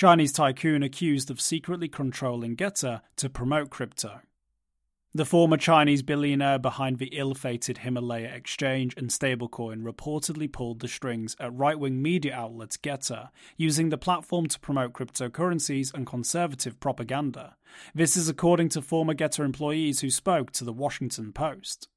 Chinese tycoon accused of secretly controlling Gettr to promote crypto. The former Chinese billionaire behind the ill fated Himalaya exchange and stablecoin reportedly pulled the strings at right wing media outlet Gettr, using the platform to promote cryptocurrencies and conservative propaganda. This is according to former Gettr employees who spoke to the Washington Post.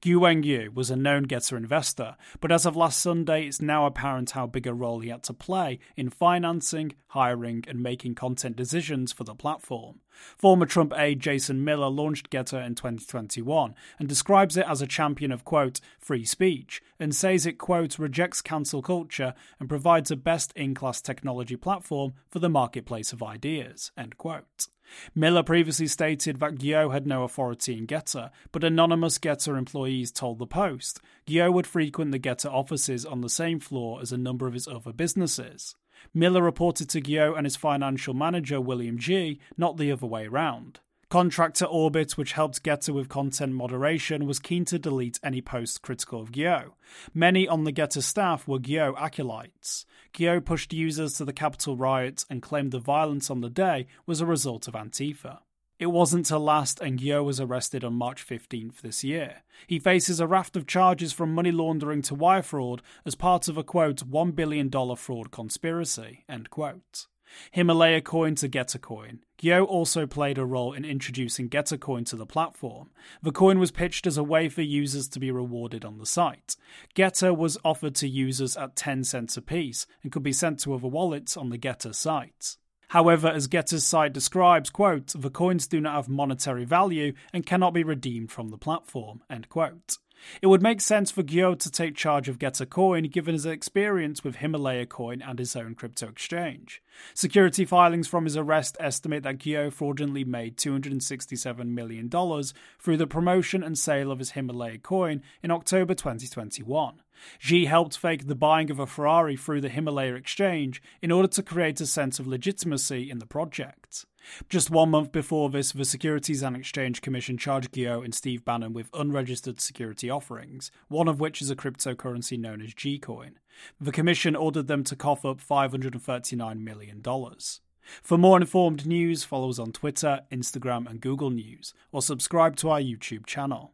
Guo Wengui was a known Gettr investor, but as of last Sunday, it's now apparent how big a role he had to play in financing, hiring, and making content decisions for the platform. Former Trump aide Jason Miller launched Gettr in 2021 and describes it as a champion of, quote, free speech, and says it, quote, rejects cancel culture and provides a best in class technology platform for the marketplace of ideas, end quote. Miller previously stated that Guo had no authority in Gettr, but anonymous Gettr employees told the Post Guo would frequent the Gettr offices on the same floor as a number of his other businesses. Miller reported to Guo and his financial manager William G, not the other way around. Contractor Orbit, which helped Gettr with content moderation, was keen to delete any posts critical of Guo. Many on the Gettr staff were Guo acolytes. Guo pushed users to the Capitol riots and claimed the violence on the day was a result of Antifa. It wasn't to last, and Guo was arrested on March 15th this year. He faces a raft of charges from money laundering to wire fraud as part of a quote $1 billion fraud conspiracy. End quote. Himalaya Coin to Gettr Coin. Guo also played a role in introducing Gettr Coin to the platform. The coin was pitched as a way for users to be rewarded on the site. Geta was offered to users at 10 cents apiece and could be sent to other wallets on the Gettr site. However, as Gettr's site describes, quote, the coins do not have monetary value and cannot be redeemed from the platform, end quote. It would make sense for Guo to take charge of Gettr Coin given his experience with Himalaya Coin and his own crypto exchange. Security filings from his arrest estimate that Guo fraudulently made $267 million through the promotion and sale of his Himalaya Coin in October 2021. Xi helped fake the buying of a Ferrari through the Himalaya exchange in order to create a sense of legitimacy in the project. Just one month before this, the Securities and Exchange Commission charged Guo and Steve Bannon with unregistered security offerings, one of which is a cryptocurrency known as Gcoin. The Commission ordered them to cough up $539 million. For more informed news, follow us on Twitter, Instagram, and Google News, or subscribe to our YouTube channel.